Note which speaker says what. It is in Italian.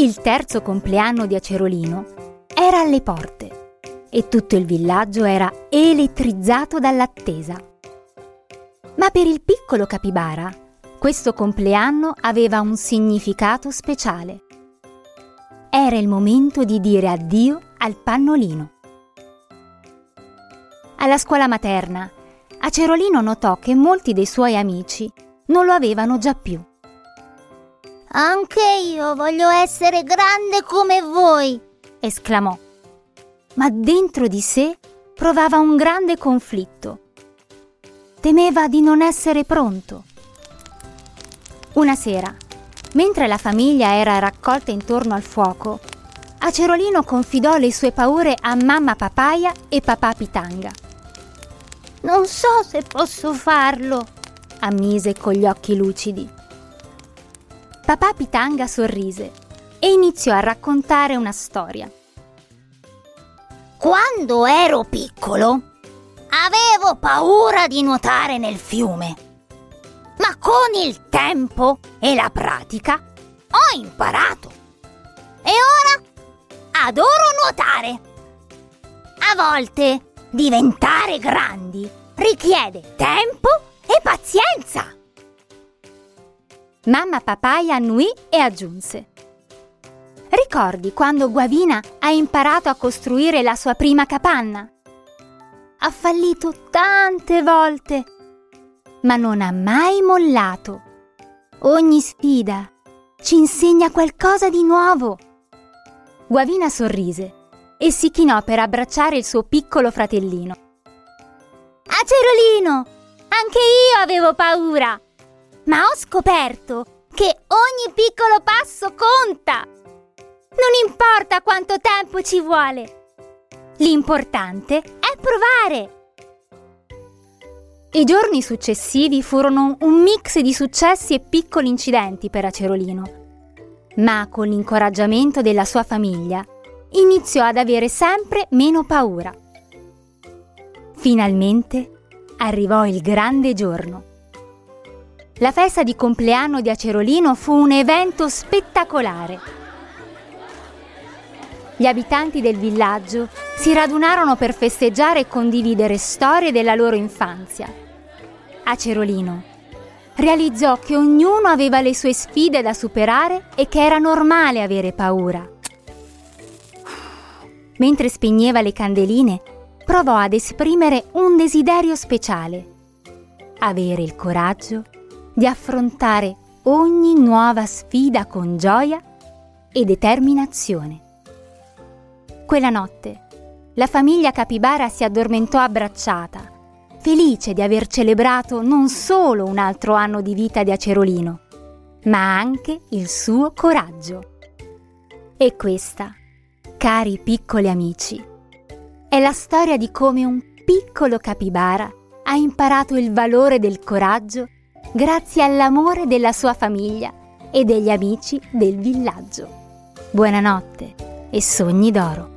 Speaker 1: Il terzo compleanno di Acerolino era alle porte e tutto il villaggio era elettrizzato dall'attesa. Ma per il piccolo capibara questo compleanno aveva un significato speciale. Era il momento di dire addio al pannolino. Alla scuola materna, Acerolino notò che molti dei suoi amici non lo avevano già più.
Speaker 2: Anche io voglio essere grande come voi,
Speaker 1: esclamò. Ma dentro di sé provava un grande conflitto. Temeva di non essere pronto. Una sera, mentre la famiglia era raccolta intorno al fuoco, Acerolino confidò le sue paure a mamma Papaya e papà Pitanga.
Speaker 2: Non so se posso farlo,
Speaker 1: ammise con gli occhi lucidi. Papà Pitanga sorrise e iniziò a raccontare una storia.
Speaker 2: Quando ero piccolo, avevo paura di nuotare nel fiume. Ma con il tempo e la pratica ho imparato. E ora adoro nuotare. A volte Diventare grandi richiede tempo e pazienza.
Speaker 1: Mamma Papaya annuì e aggiunse. Ricordi quando Guavina ha imparato a costruire la sua prima capanna? Ha fallito tante volte, ma non ha mai mollato. Ogni sfida ci insegna qualcosa di nuovo. Guavina sorrise e si chinò per abbracciare il suo piccolo fratellino.
Speaker 2: Acerolino, anche io avevo paura, ma ho scoperto che ogni piccolo passo conta. Non importa quanto tempo ci vuole. L'importante è provare.
Speaker 1: I giorni successivi furono un mix di successi e piccoli incidenti per Acerolino, ma con l'incoraggiamento della sua famiglia iniziò ad avere sempre meno paura. Finalmente arrivò il grande giorno. La festa di compleanno di Acerolino fu un evento spettacolare. Gli abitanti del villaggio si radunarono per festeggiare e condividere storie della loro infanzia. Acerolino realizzò che ognuno aveva le sue sfide da superare e che era normale avere paura mentre spegneva le candeline, provò ad esprimere un desiderio speciale. Avere il coraggio di affrontare ogni nuova sfida con gioia e determinazione. Quella notte la famiglia capibara si addormentò abbracciata, felice di aver celebrato non solo un altro anno di vita di Acerolino, ma anche il suo coraggio. E questa Cari piccoli amici, è la storia di come un piccolo capibara ha imparato il valore del coraggio grazie all'amore della sua famiglia e degli amici del villaggio. Buonanotte e sogni d'oro.